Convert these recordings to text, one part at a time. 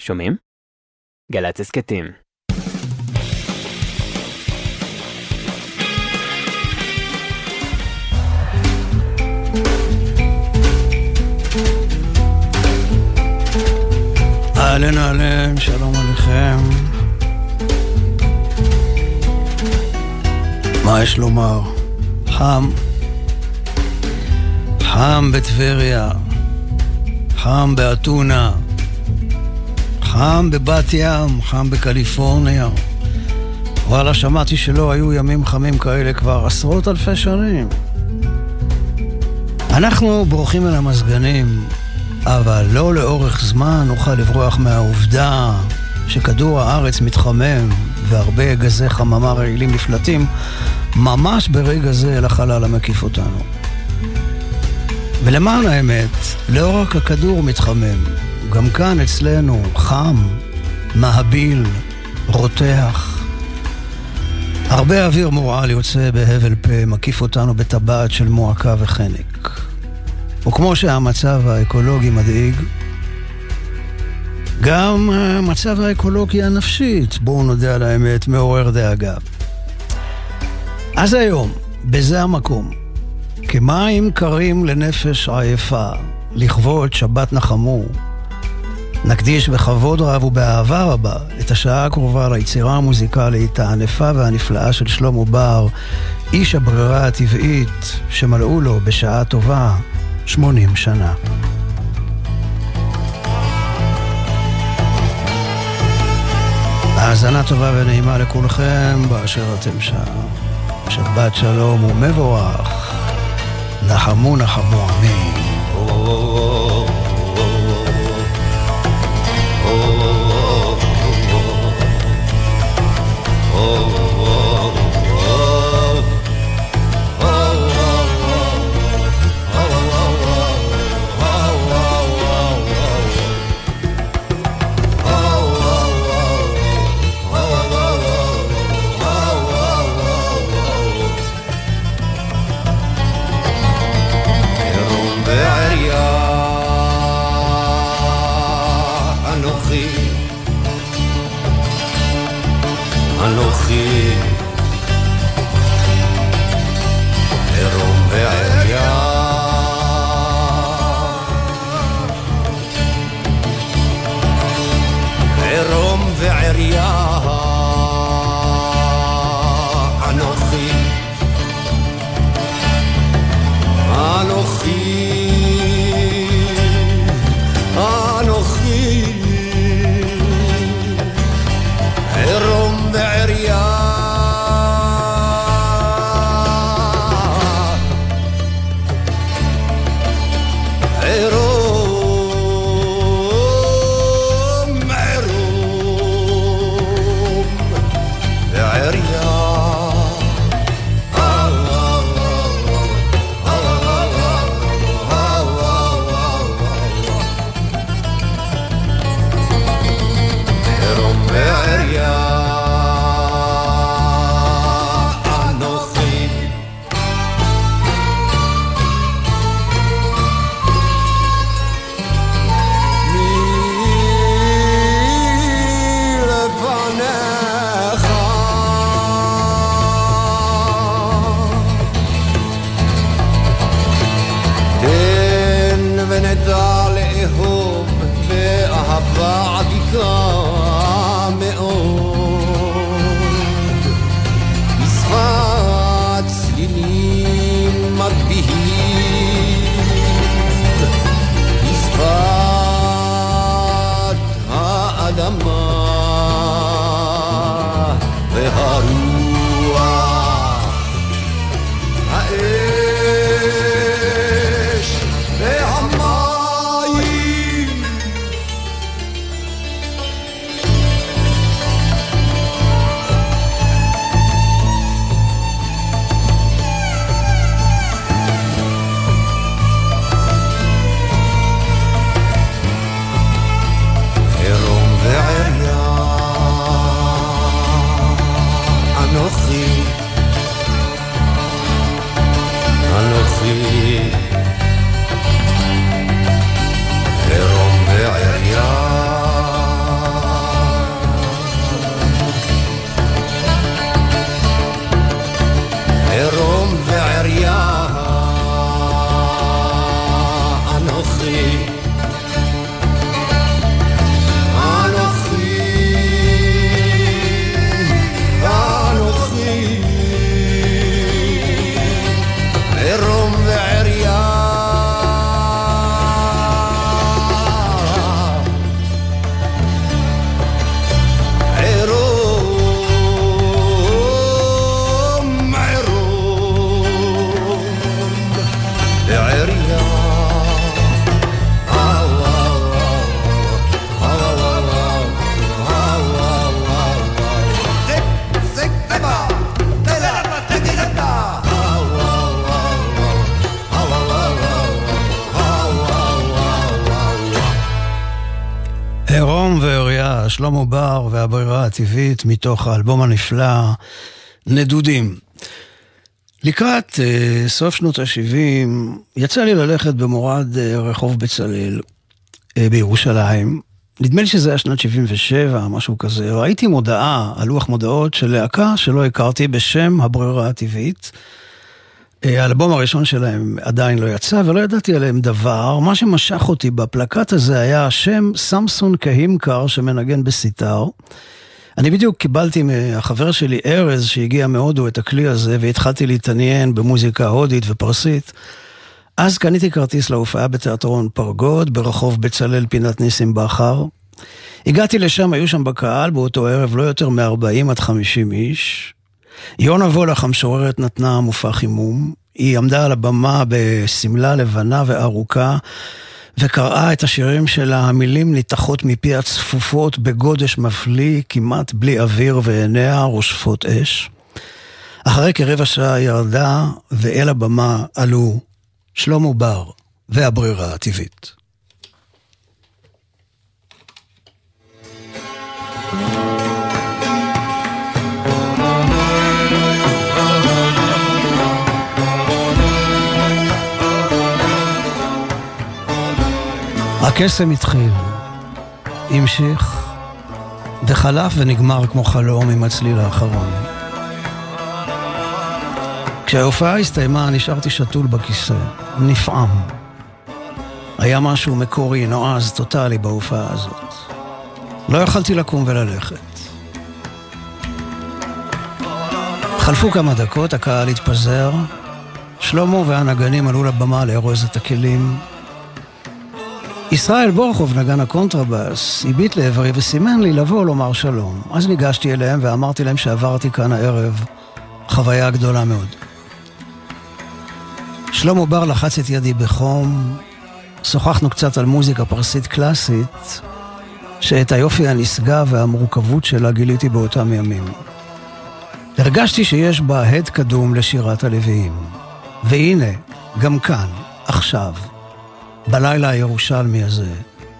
שומעים? גל"צ הסכתים. אהלן אהלן, שלום עליכם. מה יש לומר? חם. חם בטבריה. חם באתונה. חם בבת ים, חם בקליפורניה. וואלה, שמעתי שלא היו ימים חמים כאלה כבר עשרות אלפי שנים. אנחנו בורחים אל המזגנים, אבל לא לאורך זמן נוכל לברוח מהעובדה שכדור הארץ מתחמם והרבה גזי חממה רעילים נפלטים ממש ברגע זה אל החלל המקיף אותנו. ולמען האמת, לא רק הכדור מתחמם, גם כאן אצלנו חם, מהביל, רותח. הרבה אוויר מורעל יוצא בהבל פה, מקיף אותנו בטבעת של מועקה וחנק. וכמו שהמצב האקולוגי מדאיג, גם המצב האקולוגי הנפשית, בואו נודה על האמת, מעורר דאגה. אז היום, בזה המקום, כמים קרים לנפש עייפה, לכבוד שבת נחמו, נקדיש בכבוד רב ובאהבה רבה את השעה הקרובה ליצירה המוזיקלית הענפה והנפלאה של שלמה בר, איש הברירה הטבעית שמלאו לו בשעה טובה 80 שנה. האזנה טובה ונעימה לכולכם באשר אתם שם. שבת שלום ומבורך. נחמו נחמו עמים. שלמה בר והברירה הטבעית מתוך האלבום הנפלא נדודים. לקראת uh, סוף שנות ה-70 יצא לי ללכת במורד uh, רחוב בצלאל uh, בירושלים. נדמה לי שזה היה שנת 77, משהו כזה. ראיתי מודעה על לוח מודעות של להקה שלא הכרתי בשם הברירה הטבעית. האלבום הראשון שלהם עדיין לא יצא ולא ידעתי עליהם דבר. מה שמשך אותי בפלקט הזה היה השם סמסון קהימקר שמנגן בסיטר. אני בדיוק קיבלתי מהחבר שלי ארז שהגיע מהודו את הכלי הזה והתחלתי להתעניין במוזיקה הודית ופרסית. אז קניתי כרטיס להופעה בתיאטרון פרגוד ברחוב בצלאל פינת ניסים בכר. הגעתי לשם, היו שם בקהל באותו ערב לא יותר מ-40 עד 50 איש. יונה וולך המשוררת נתנה מופע חימום. היא עמדה על הבמה בשמלה לבנה וארוכה וקראה את השירים שלה, המילים ניתחות מפי הצפופות בגודש מפליא, כמעט בלי אוויר ועיניה רושפות אש. אחרי כרבע שעה ירדה, ואל הבמה עלו שלמה בר והברירה הטבעית. הקסם התחיל, המשיך, וחלף ונגמר כמו חלום עם הצליל האחרון. כשההופעה הסתיימה נשארתי שתול בכיסא, נפעם. היה משהו מקורי, נועז, טוטאלי בהופעה הזאת. לא יכלתי לקום וללכת. חלפו כמה דקות, הקהל התפזר, שלמה והנגנים עלו לבמה לארוז את הכלים, ישראל בורחוב, נגן הקונטרבאס, הביט לעברי וסימן לי לבוא לומר שלום. אז ניגשתי אליהם ואמרתי להם שעברתי כאן הערב חוויה גדולה מאוד. שלמה בר לחץ את ידי בחום, שוחחנו קצת על מוזיקה פרסית קלאסית, שאת היופי הנשגב והמורכבות שלה גיליתי באותם ימים. הרגשתי שיש בה הד קדום לשירת הלוויים. והנה, גם כאן, עכשיו, בלילה הירושלמי הזה,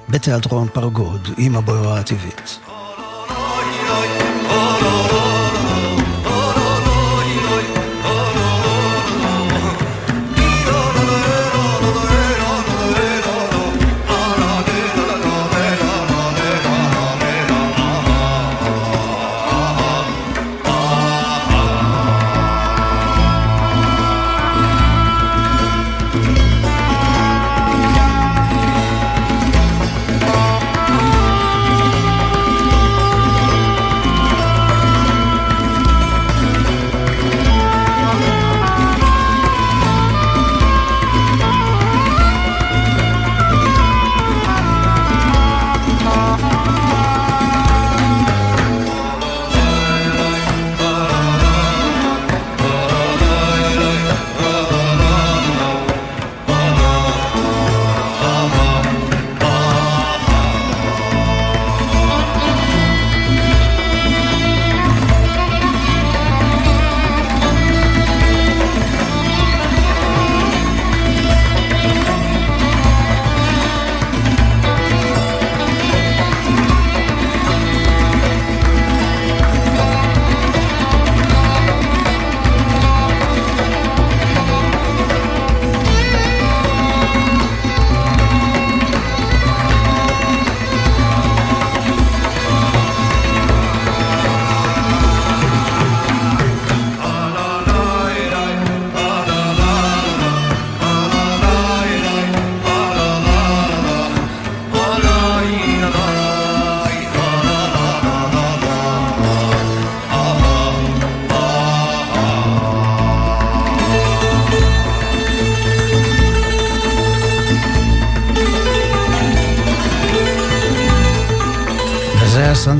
בתיאטרון פרגוד, עם הברירה הטבעית.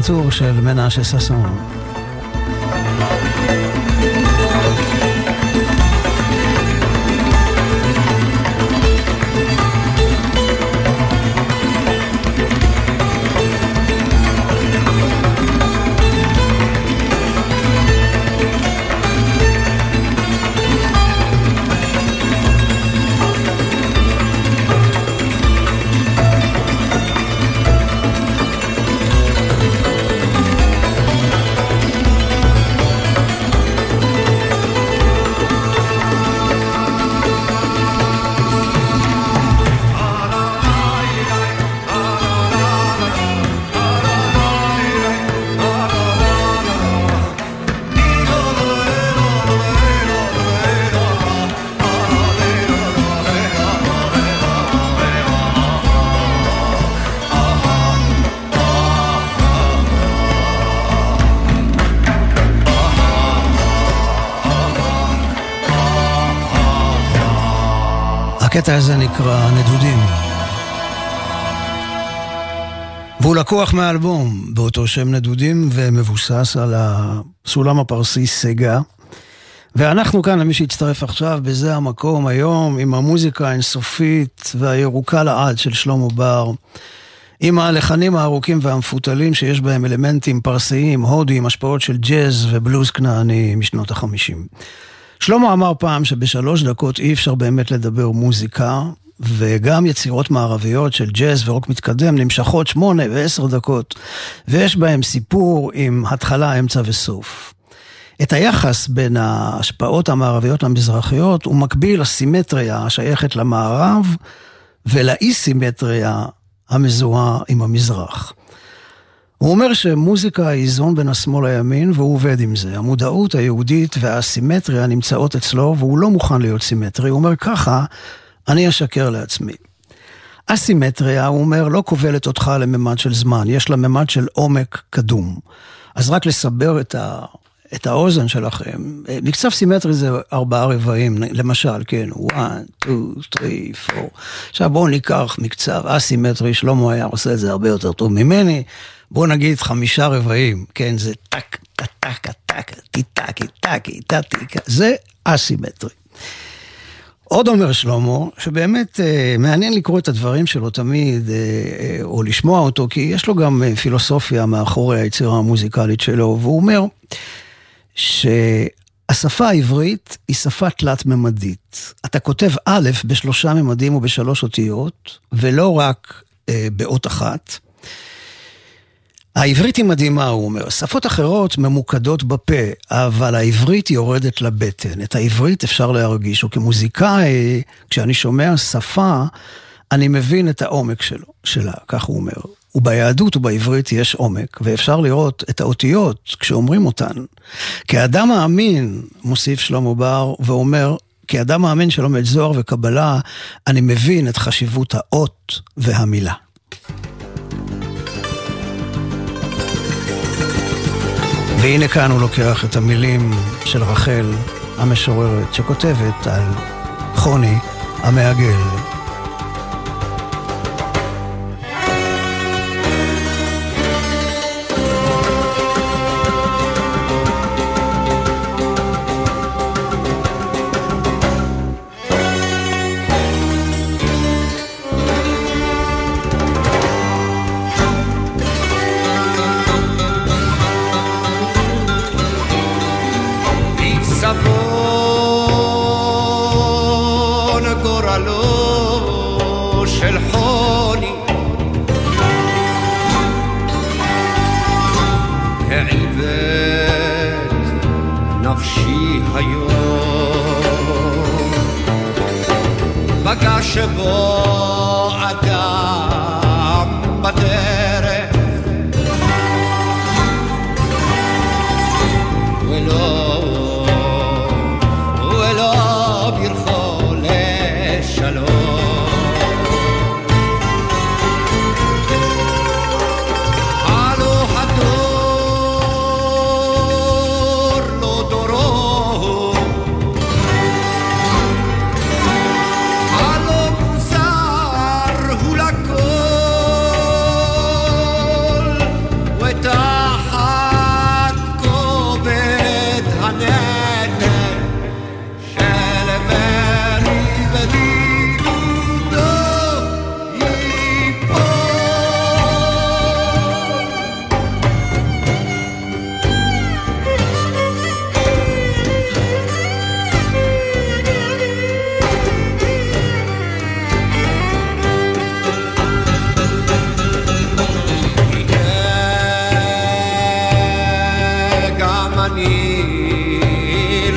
הסנטור של מנשה ששון. הזה נקרא נדודים. והוא לקוח מהאלבום באותו שם נדודים ומבוסס על הסולם הפרסי סגה. ואנחנו כאן, למי שהצטרף עכשיו, בזה המקום היום, עם המוזיקה האינסופית והירוקה לעד של שלמה בר, עם הלחנים הארוכים והמפותלים שיש בהם אלמנטים פרסיים, הודיים, השפעות של ג'אז ובלוז כנעני משנות החמישים. שלמה אמר פעם שבשלוש דקות אי אפשר באמת לדבר מוזיקה, וגם יצירות מערביות של ג'אז ורוק מתקדם נמשכות שמונה ועשר דקות, ויש בהם סיפור עם התחלה, אמצע וסוף. את היחס בין ההשפעות המערביות למזרחיות הוא מקביל לסימטריה השייכת למערב ולאי סימטריה המזוהה עם המזרח. הוא אומר שמוזיקה היא איזון בין השמאל לימין והוא עובד עם זה. המודעות היהודית והסימטריה נמצאות אצלו והוא לא מוכן להיות סימטרי. הוא אומר ככה, אני אשקר לעצמי. אסימטריה, הוא אומר, לא כובלת אותך לממד של זמן, יש לה ממד של עומק קדום. אז רק לסבר את, ה, את האוזן שלכם, מקצב סימטרי זה ארבעה רבעים, למשל, כן, 1, 2, 3, 4. עכשיו בואו ניקח מקצב אסימטרי, שלמה היה עושה את זה הרבה יותר טוב ממני. בואו נגיד חמישה רבעים, כן, זה טק, טק, טק, טק, טקי, טקי, זה אסימטרי. עוד אומר שלמה, שבאמת אה, מעניין לקרוא את הדברים שלו תמיד, אה, אה, או לשמוע אותו, כי יש לו גם אה, פילוסופיה מאחורי היצירה המוזיקלית שלו, והוא אומר שהשפה העברית היא שפה תלת-ממדית. אתה כותב א' בשלושה ממדים ובשלוש אותיות, ולא רק אה, באות אחת. העברית היא מדהימה, הוא אומר. שפות אחרות ממוקדות בפה, אבל העברית יורדת לבטן. את העברית אפשר להרגיש, וכמוזיקאי, כשאני שומע שפה, אני מבין את העומק שלו, שלה, כך הוא אומר. וביהדות ובעברית יש עומק, ואפשר לראות את האותיות כשאומרים אותן. כאדם מאמין, מוסיף שלמה בר, ואומר, כאדם מאמין שלומד זוהר וקבלה, אני מבין את חשיבות האות והמילה. והנה כאן הוא לוקח את המילים של רחל המשוררת, שכותבת על חוני המעגל.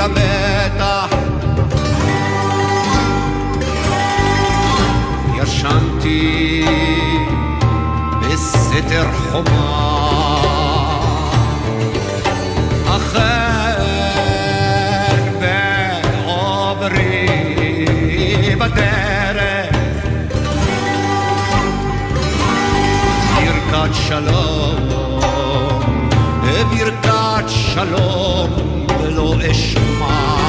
המתח. ישנתי בסתר חומה, אחר בעוברי בדרך, ברכת שלום, ברכת שלום. Englishman.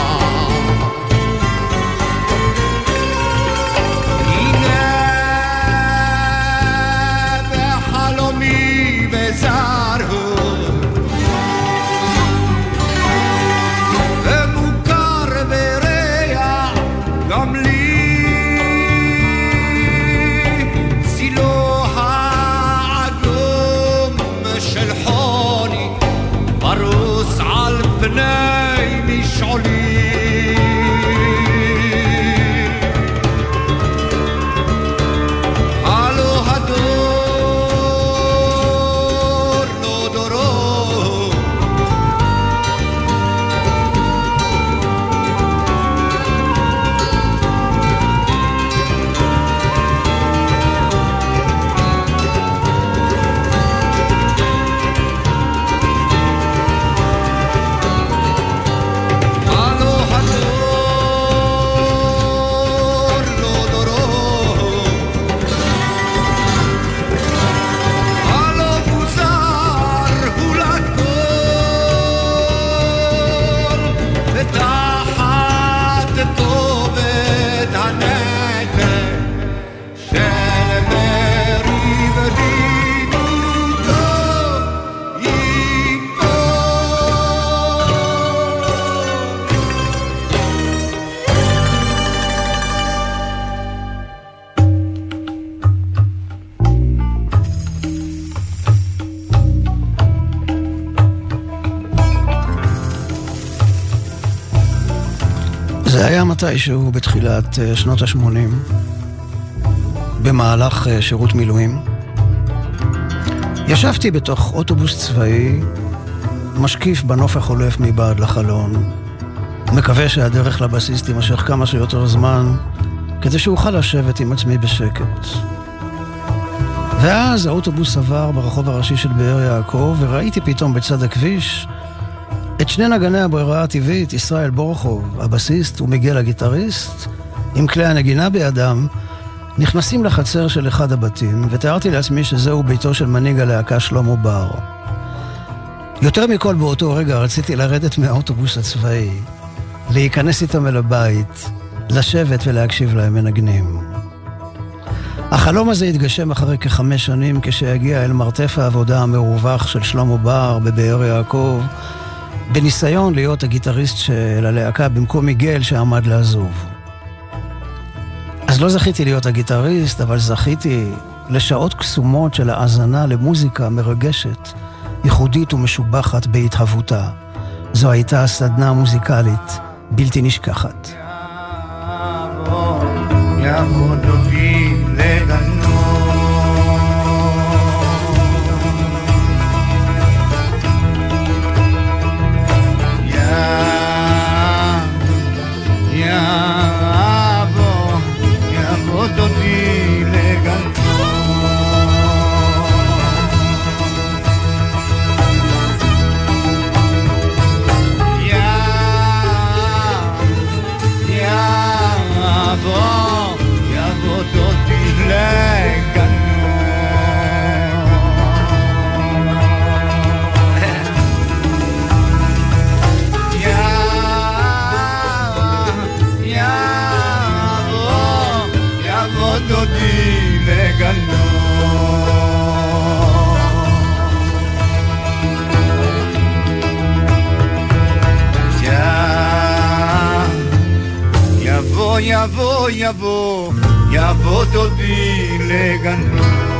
מתישהו בתחילת אה, שנות ה-80, במהלך אה, שירות מילואים. ישבתי בתוך אוטובוס צבאי, משקיף בנוף החולף מבעד לחלון, מקווה שהדרך לבסיס תימשך כמה שיותר זמן, כדי שאוכל לשבת עם עצמי בשקט. ואז האוטובוס עבר ברחוב הראשי של באר יעקב, וראיתי פתאום בצד הכביש את שני נגני הברירה הטבעית, ישראל בורחוב, הבסיסט ומיגל הגיטריסט, עם כלי הנגינה בידם, נכנסים לחצר של אחד הבתים, ותיארתי לעצמי שזהו ביתו של מנהיג הלהקה שלמה בר. יותר מכל באותו רגע רציתי לרדת מהאוטובוס הצבאי, להיכנס איתם אל הבית, לשבת ולהקשיב להם מנגנים. החלום הזה התגשם אחרי כחמש שנים כשהגיע אל מרתף העבודה המרווח של שלמה בר בבאר יעקב, בניסיון להיות הגיטריסט של הלהקה במקום מיגל שעמד לעזוב. אז לא זכיתי להיות הגיטריסט, אבל זכיתי לשעות קסומות של האזנה למוזיקה מרגשת, ייחודית ומשובחת בהתהוותה. זו הייתה סדנה מוזיקלית בלתי נשכחת. יעבוד אותי יבוא, יבוא, יבוא דודי לגנו. בלתי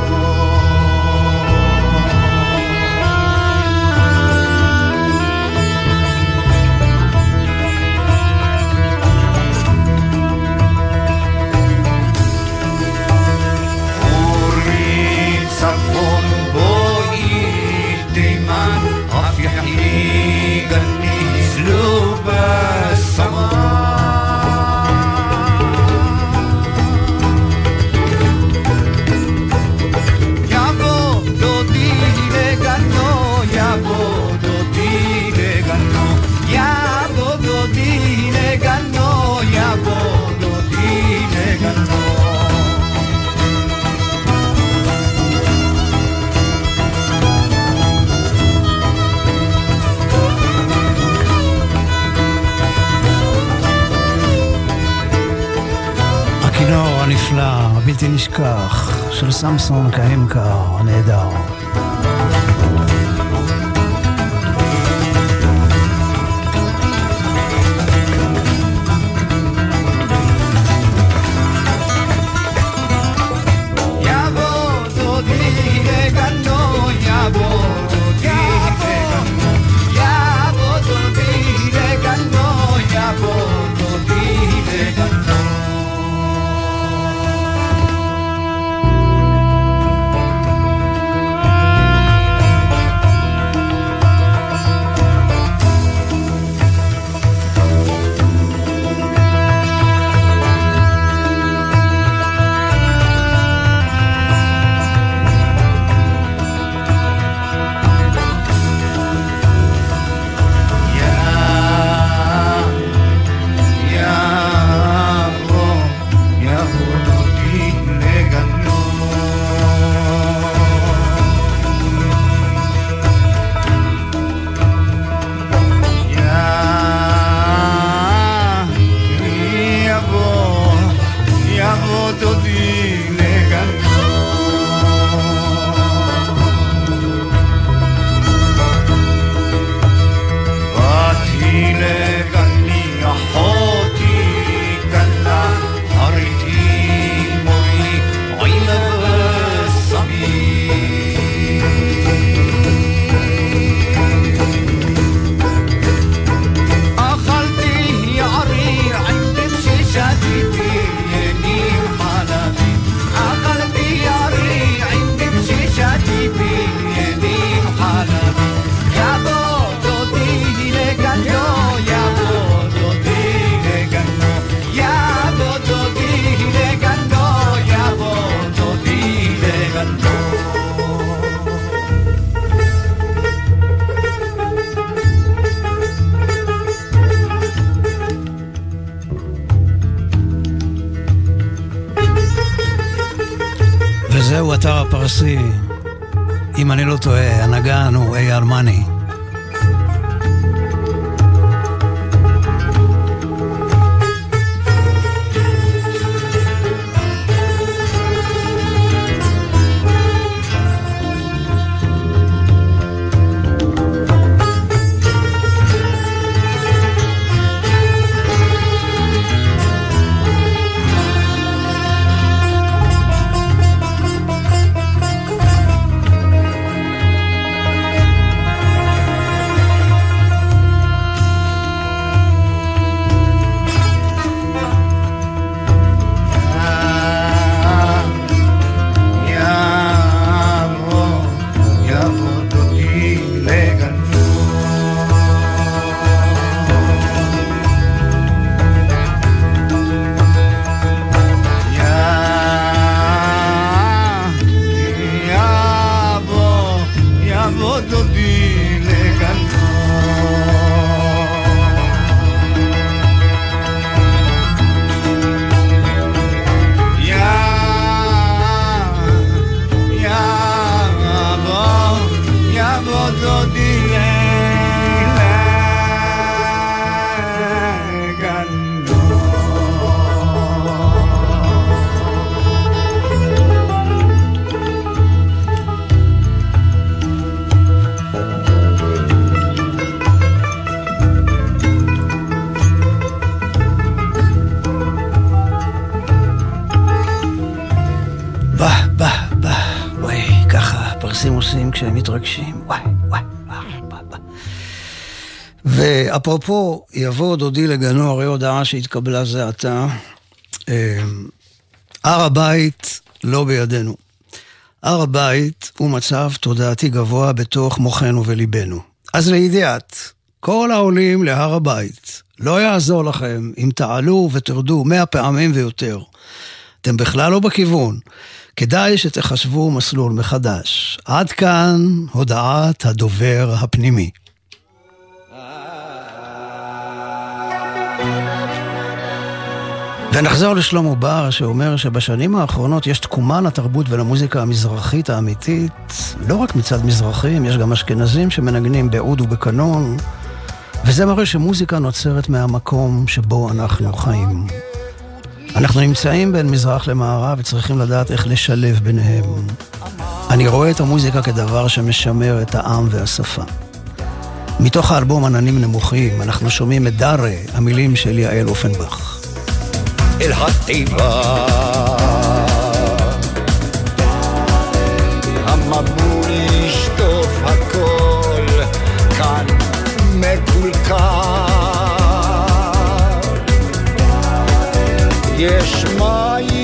נשכח של סמסון קהמקר הנהדר. אפרופו, יבוא דודי לגנו, הרי הודעה שהתקבלה זה עתה. אה, הר הבית לא בידינו. הר הבית הוא מצב תודעתי גבוה בתוך מוחנו וליבנו. אז לידיעת, כל העולים להר הבית, לא יעזור לכם אם תעלו ותרדו מאה פעמים ויותר. אתם בכלל לא בכיוון. כדאי שתחשבו מסלול מחדש. עד כאן הודעת הדובר הפנימי. ונחזור לשלמה בר, שאומר שבשנים האחרונות יש תקומה לתרבות ולמוזיקה המזרחית האמיתית, לא רק מצד מזרחים, יש גם אשכנזים שמנגנים בעוד ובקנון, וזה מראה שמוזיקה נוצרת מהמקום שבו אנחנו חיים. אנחנו נמצאים בין מזרח למערב וצריכים לדעת איך לשלב ביניהם. אני רואה את המוזיקה כדבר שמשמר את העם והשפה. מתוך האלבום עננים נמוכים, אנחנו שומעים את דארה, המילים של יעל אופנבך. אל התיבה. יש מים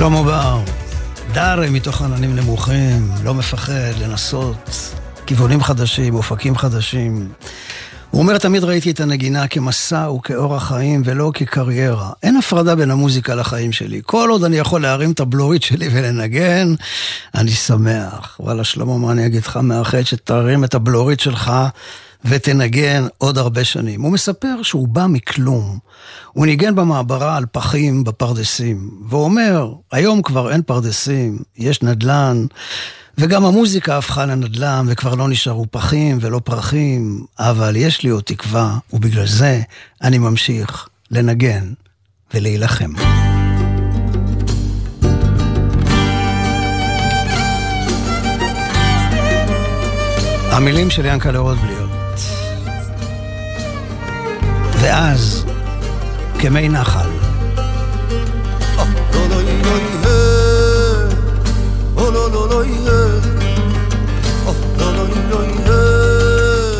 שלמה בר, דארי מתוך עננים נמוכים, לא מפחד לנסות כיוונים חדשים, אופקים חדשים. הוא אומר, תמיד ראיתי את הנגינה כמסע וכאורח חיים ולא כקריירה. אין הפרדה בין המוזיקה לחיים שלי. כל עוד אני יכול להרים את הבלורית שלי ולנגן, אני שמח. וואלה, שלמה, מה אני אגיד לך? מאחד שתרים את הבלורית שלך ותנגן עוד הרבה שנים. הוא מספר שהוא בא מכלום. הוא ניגן במעברה על פחים בפרדסים, והוא אומר, היום כבר אין פרדסים, יש נדל"ן, וגם המוזיקה הפכה לנדל"ן, וכבר לא נשארו פחים ולא פרחים, אבל יש לי עוד תקווה, ובגלל זה אני ממשיך לנגן ולהילחם. המילים של ינקלה רוטבליות. ואז כמי נחל.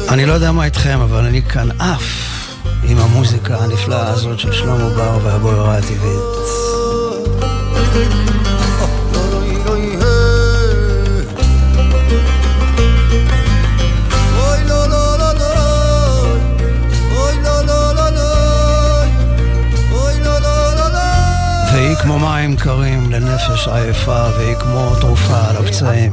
אני לא יודע מה איתכם, אבל אני כאן עף עם המוזיקה הנפלאה הזאת של שלמה בר והבוירה הטבעית. כמו מים קרים לנפש עייפה, והיא כמו תרופה על הפצעים.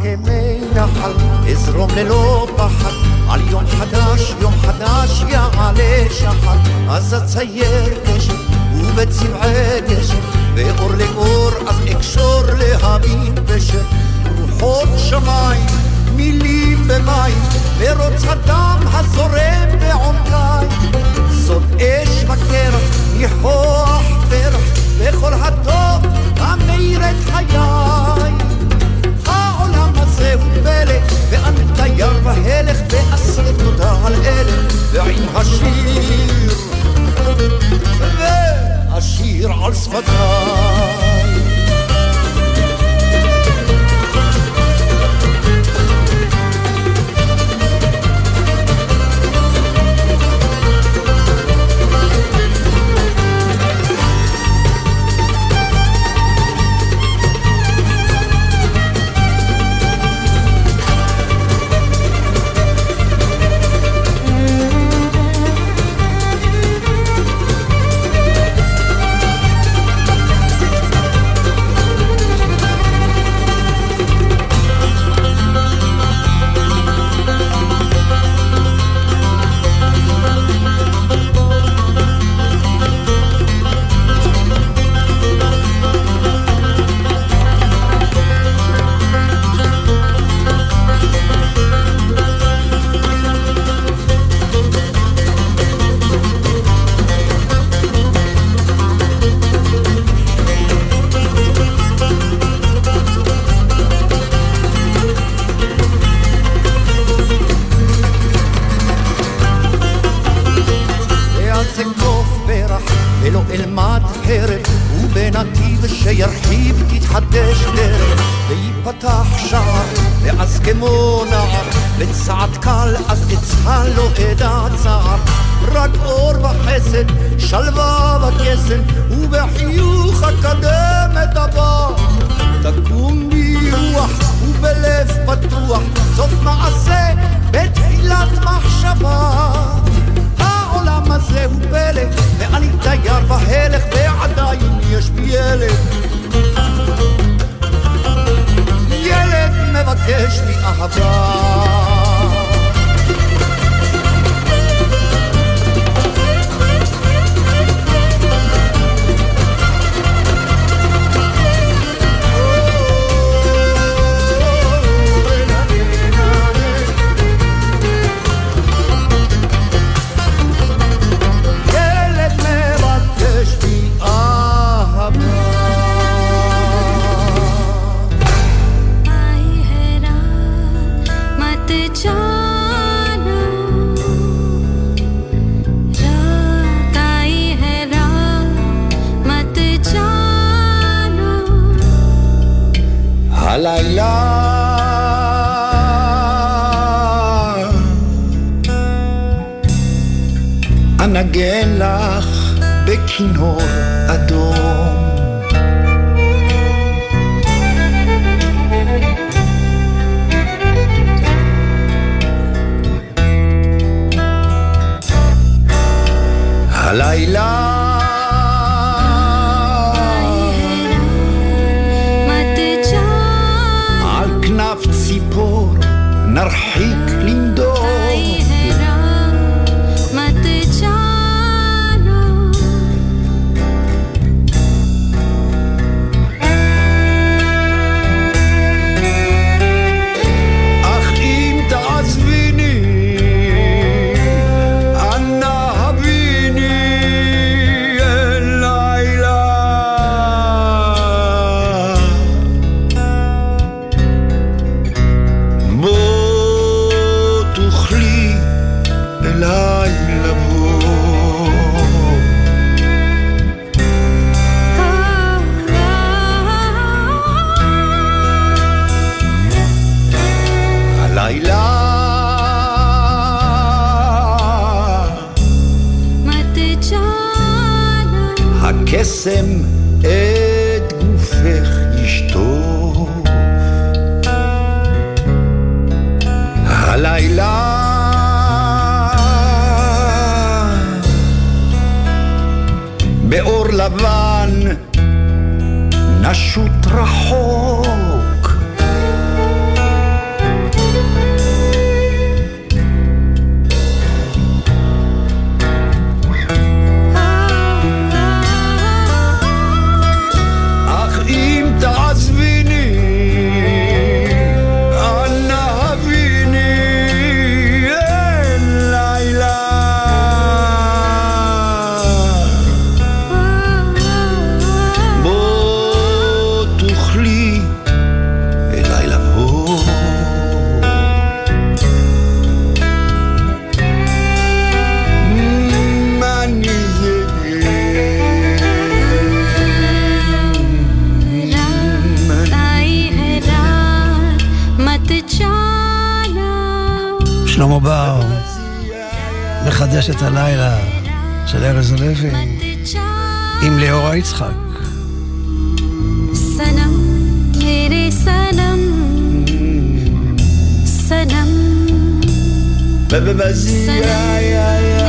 על יום חדש, יום חדש יעלה שחר, אז אצייר קשר, ובצבעי גשם, ואור לאור, אז אקשור להבין פשר, רוחות שמיים, מילים במים, מרוץ הדם הזורם בעומקיים, זאת אש בקרח, ניחוח פרח וכל הטוב המאיר את חיי. העולם הזה הוא פלא, ואני תייר והלך, ואסיר תודה על אלה, ועם השיר, והשיר על שפתיי. בדרך וייפתח שער ואז כמו נער בצעד קל אז אצהל לא אדע צער רק אור וחסד שלווה וקסם ובחיוך אקדם את הבא תקום ברוח ובלב פתוח סוף מעשה בתחילת מחשבה. העולם הזה הוא פלא ואני תייר בהלך ועדיין יש בי ילד ילד מבקש לי אנגן לך בכינור אדום. הלילה על כנף ציפור נרחיק מחדש את הלילה של ארז הלוי עם ליאורה יצחק. सनम मेरे सनम सनम सनम मेरे सनम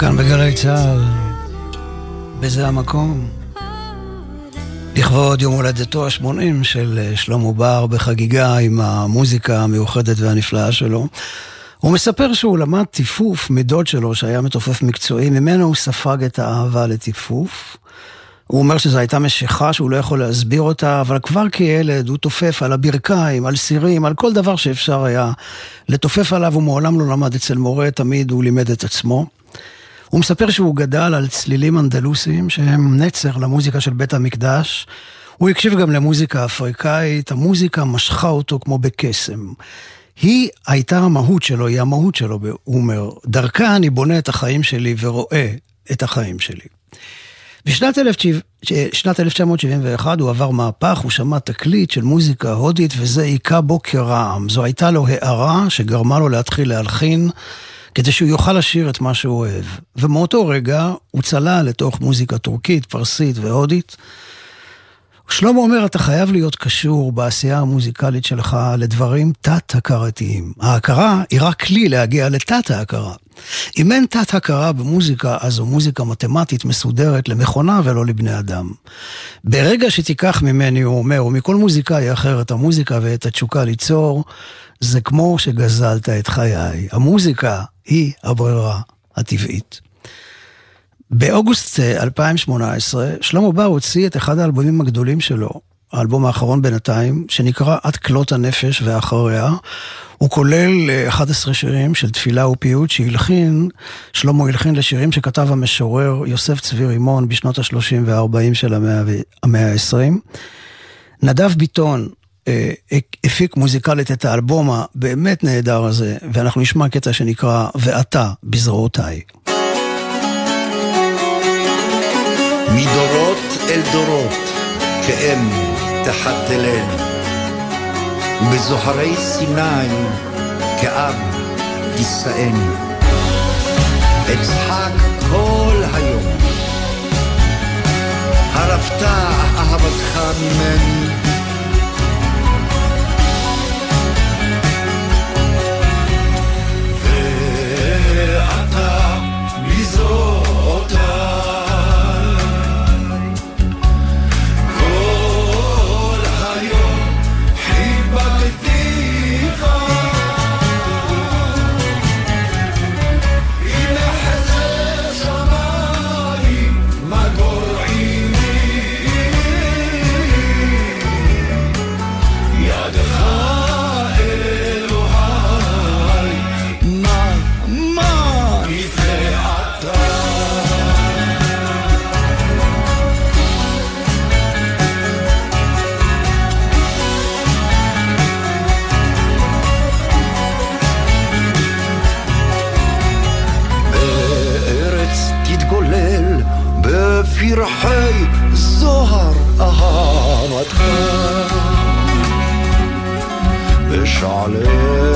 כאן בגלי צה"ל, וזה המקום. לכבוד יום הולדתו ה-80 של אה, שלמה בר בחגיגה עם המוזיקה המיוחדת והנפלאה שלו. הוא מספר שהוא למד טיפוף מדוד שלו שהיה מתופף מקצועי, ממנו הוא ספג את האהבה לטיפוף. הוא אומר שזו הייתה משיכה שהוא לא יכול להסביר אותה, אבל כבר כילד הוא תופף על הברכיים, על סירים, על כל דבר שאפשר היה לתופף עליו, הוא מעולם לא למד אצל מורה, תמיד הוא לימד את עצמו. הוא מספר שהוא גדל על צלילים אנדלוסיים שהם נצר למוזיקה של בית המקדש. הוא הקשיב גם למוזיקה אפריקאית, המוזיקה משכה אותו כמו בקסם. היא הייתה המהות שלו, היא המהות שלו, הוא אומר. דרכה אני בונה את החיים שלי ורואה את החיים שלי. בשנת 1971 הוא עבר מהפך, הוא שמע תקליט של מוזיקה הודית וזה היכה בו כרעם. זו הייתה לו הערה שגרמה לו להתחיל להלחין. כדי שהוא יוכל לשיר את מה שהוא אוהב. ומאותו רגע הוא צלל לתוך מוזיקה טורקית, פרסית והודית. שלמה אומר, אתה חייב להיות קשור בעשייה המוזיקלית שלך לדברים תת-הכרתיים. ההכרה היא רק כלי להגיע לתת-ההכרה. אם אין תת-הכרה במוזיקה, אז זו מוזיקה מתמטית מסודרת למכונה ולא לבני אדם. ברגע שתיקח ממני, הוא אומר, או מכל מוזיקאי אחר, את המוזיקה ואת התשוקה ליצור, זה כמו שגזלת את חיי. המוזיקה היא הברירה הטבעית. באוגוסט 2018, אה, שלמה בר הוציא את אחד האלבומים הגדולים שלו, האלבום האחרון בינתיים, שנקרא עד כלות הנפש ואחריה. הוא כולל 11 אה, שירים של תפילה ופיוט שהלחין, שלמה הלחין לשירים שכתב המשורר יוסף צבי רימון בשנות ה-30 וה-40 של המאה ה-20. נדב ביטון הפיק מוזיקלית את האלבום הבאמת נהדר הזה, ואנחנו נשמע קטע שנקרא "ואתה בזרועותיי". מדורות אל דורות, כאם תחתלן, ובזוהרי סיני, כאב תישאן. אצחק כל היום, הרפת אהבתך ממני, parler.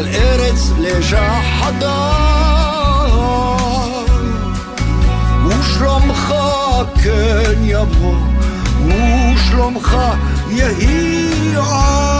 על ארץ לשחדה ושלומך כן יבוא ושלומך יהי מאותו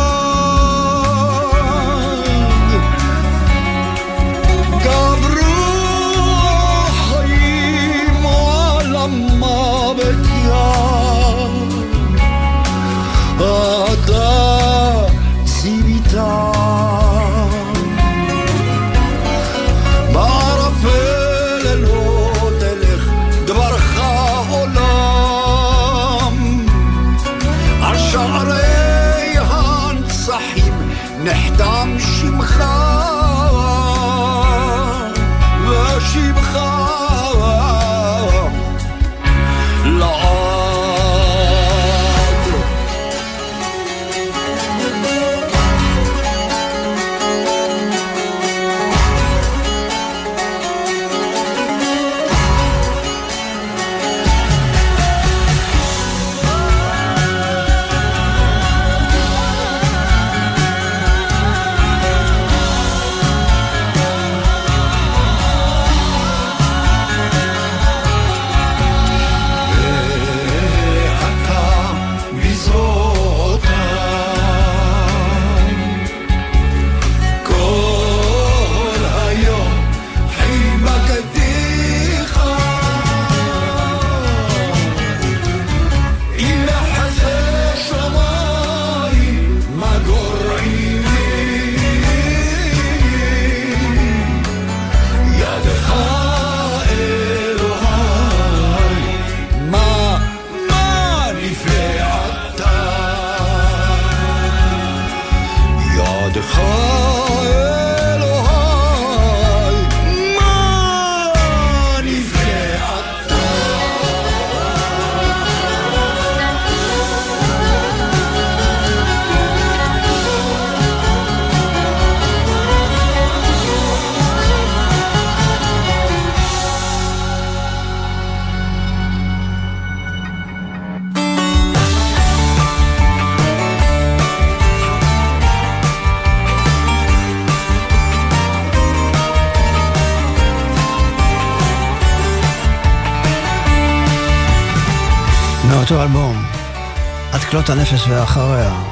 כלות הנפש ואחריה,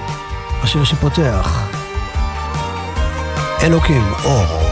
השיר שפותח, אלוקים אור.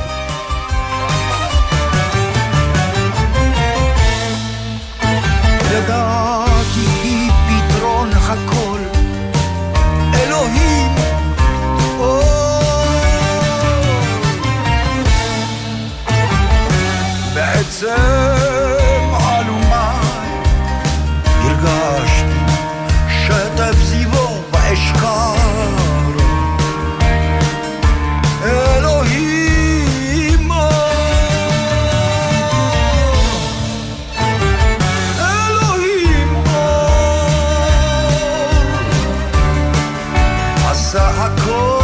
הכל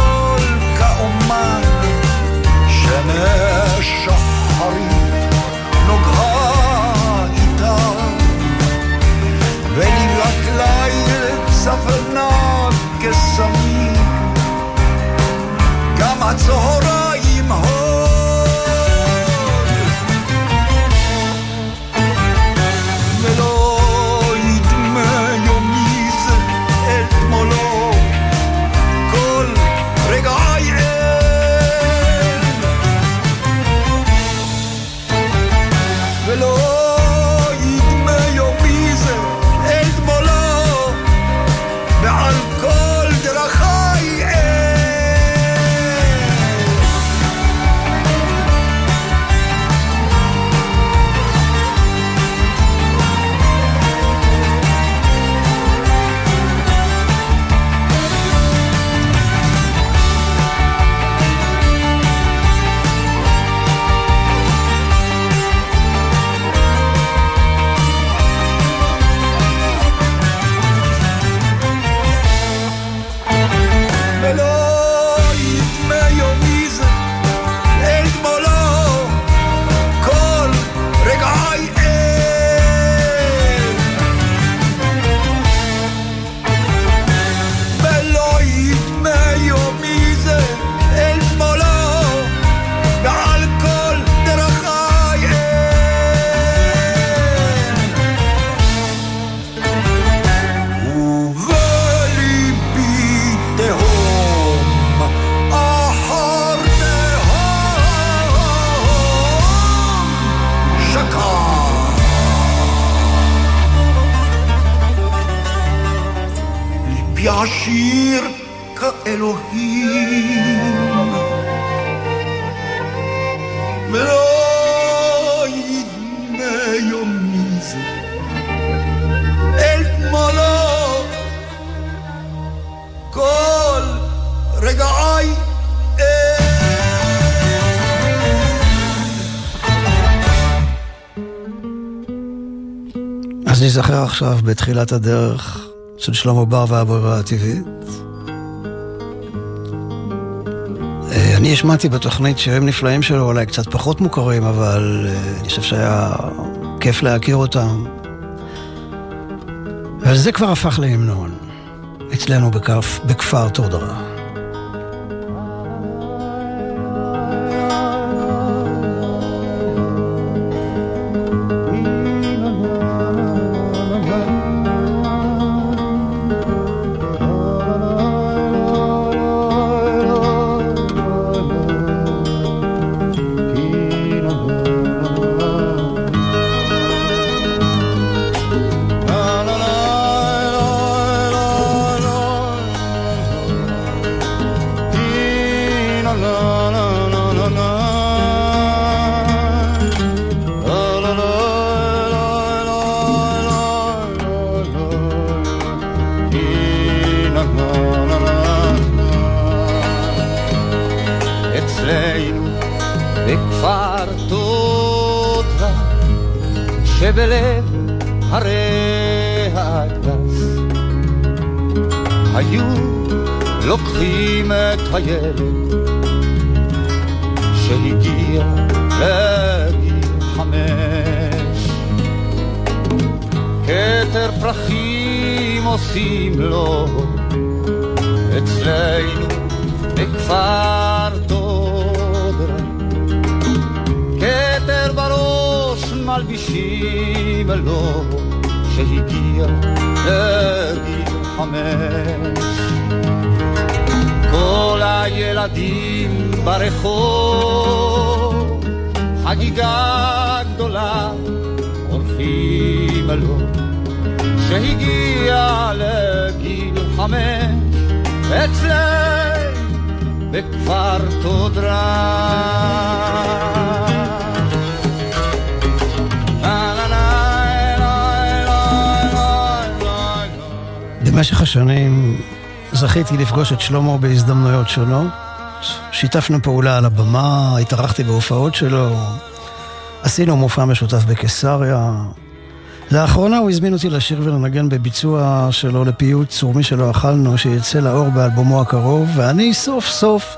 עשיר כאלוהים. ולא ידמה יומי זה אל תמולו כל רגעי אז ניזכר עכשיו בתחילת הדרך של שלמה בר והברירה הטבעית. אה, אני השמעתי בתוכנית שירים נפלאים שלו, אולי קצת פחות מוכרים, אבל אה, אני חושב שהיה כיף להכיר אותם. אבל זה כבר הפך להמנון, אצלנו בכף, בכפר תודרה. בכפר תודה שבלב הרי הגס היו לוקחים את הילד שהגיע לגיל חמש. כתר פרחים עושים לו אצלנו בכפר בראש מלבישים לו שהגיע לגיל חמש. כל הילדים ברחוב, חגיגה גדולה, אורחים לו, שהגיע לגיל חמש, אצלנו בכפר תודרה. במשך השנים זכיתי לפגוש את שלמה בהזדמנויות שונות. שיתפנו פעולה על הבמה, התארחתי בהופעות שלו, עשינו מופע משותף בקיסריה. לאחרונה הוא הזמין אותי לשיר ולנגן בביצוע שלו לפיוט צורמי שלא אכלנו, שיצא לאור באלבומו הקרוב, ואני סוף סוף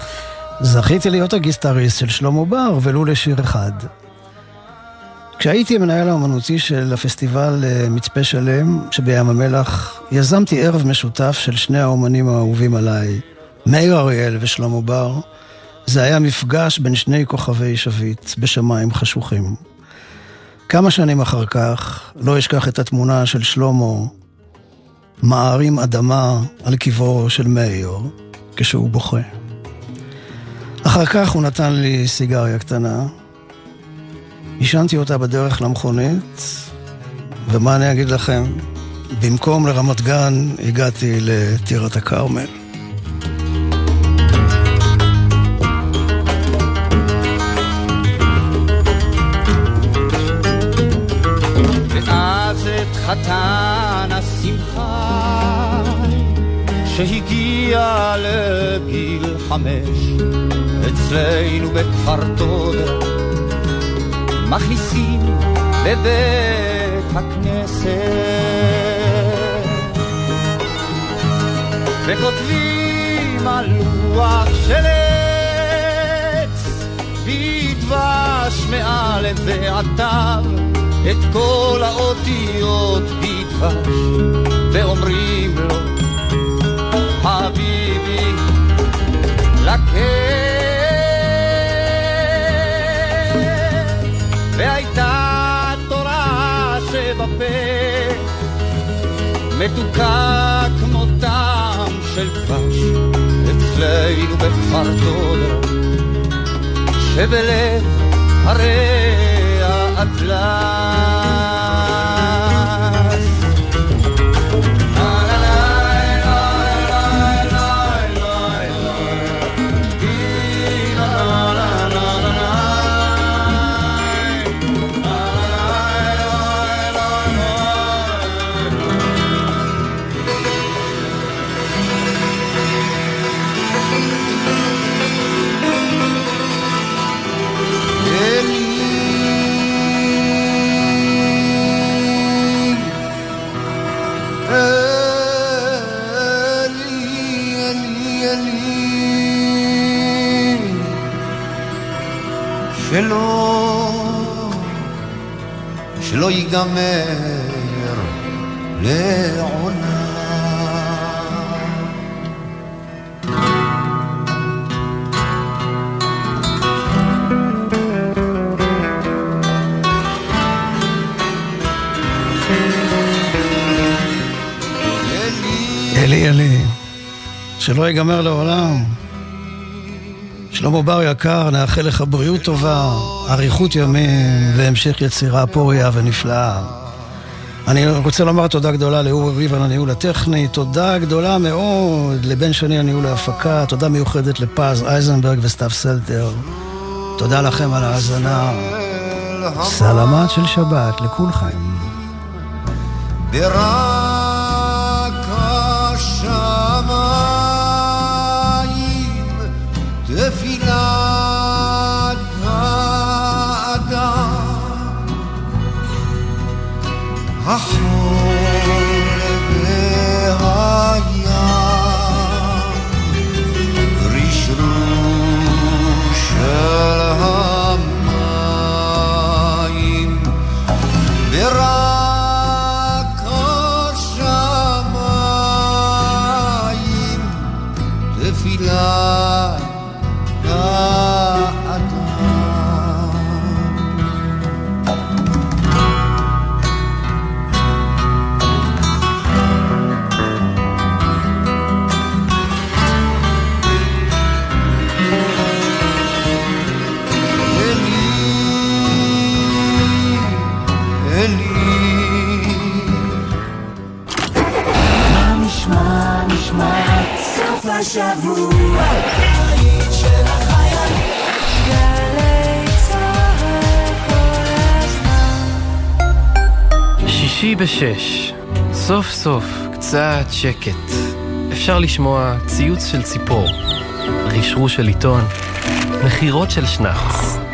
זכיתי להיות הגיסטריסט של שלמה בר, ולו לשיר אחד. כשהייתי מנהל האומנותי של הפסטיבל אה, מצפה שלם שבים המלח, יזמתי ערב משותף של שני האומנים האהובים עליי, מאיר אריאל ושלמה בר. זה היה מפגש בין שני כוכבי שביט בשמיים חשוכים. כמה שנים אחר כך, לא אשכח את התמונה של שלמה מערים אדמה על קברו של מאיר כשהוא בוכה. אחר כך הוא נתן לי סיגריה קטנה, עישנתי אותה בדרך למכונית, ומה אני אגיד לכם? במקום לרמת גן הגעתי לטירת הכרמל. חתן השמחה שהגיע לגיל חמש אצלנו בכפר תודה מכניסים בבית הכנסת. וכותבים על לוח של עץ בדבש מאלף ועד תו את כל האותיות בדבש. ואומרים לו חביבי לקר והייתה תורה שבפה מתוקה כמו טעם של דבש אצלנו בכפר תודה שבלב הרי האטלס ייגמר לעונה. אלי אלי, שלא ייגמר לעולם. שלמה בר יקר, נאחל לך בריאות טובה, אריכות ימים והמשך יצירה פוריה ונפלאה. אני רוצה לומר תודה גדולה לאורי ריב על הניהול הטכני, תודה גדולה מאוד לבן שני הניהול ההפקה, תודה מיוחדת לפז אייזנברג וסתיו סלטר. תודה לכם על ההאזנה. סלמת של שבת לכולכם. ברק הזמן שישי בשש, סוף סוף קצת שקט. אפשר לשמוע ציוץ של ציפור, רשרוש של עיתון, נחירות של שנץ.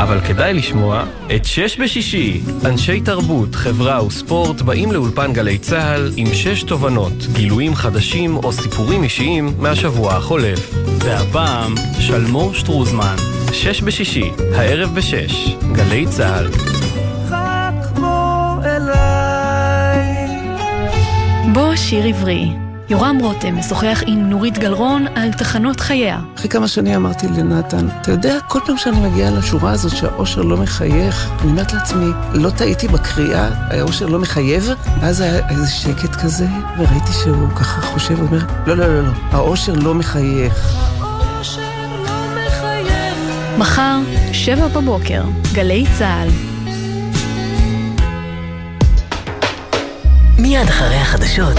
אבל כדאי לשמוע את שש בשישי. אנשי תרבות, חברה וספורט באים לאולפן גלי צה"ל עם שש תובנות, גילויים חדשים או סיפורים אישיים מהשבוע החולף. והפעם, שלמור שטרוזמן. שש בשישי, הערב בשש, גלי צה"ל. בוא שיר עברי. יורם רותם משוחח עם נורית גלרון על תחנות חייה. אחרי כמה שנים אמרתי לנתן, אתה יודע, כל פעם שאני מגיעה לשורה הזאת שהאושר לא מחייך, אני אומרת לעצמי, לא טעיתי בקריאה, האושר לא מחייב? אז היה איזה שקט כזה, וראיתי שהוא ככה חושב, הוא אומר, לא, לא, לא, לא, האושר לא מחייך. מחר, שבע בבוקר, גלי צה"ל. מיד אחרי החדשות,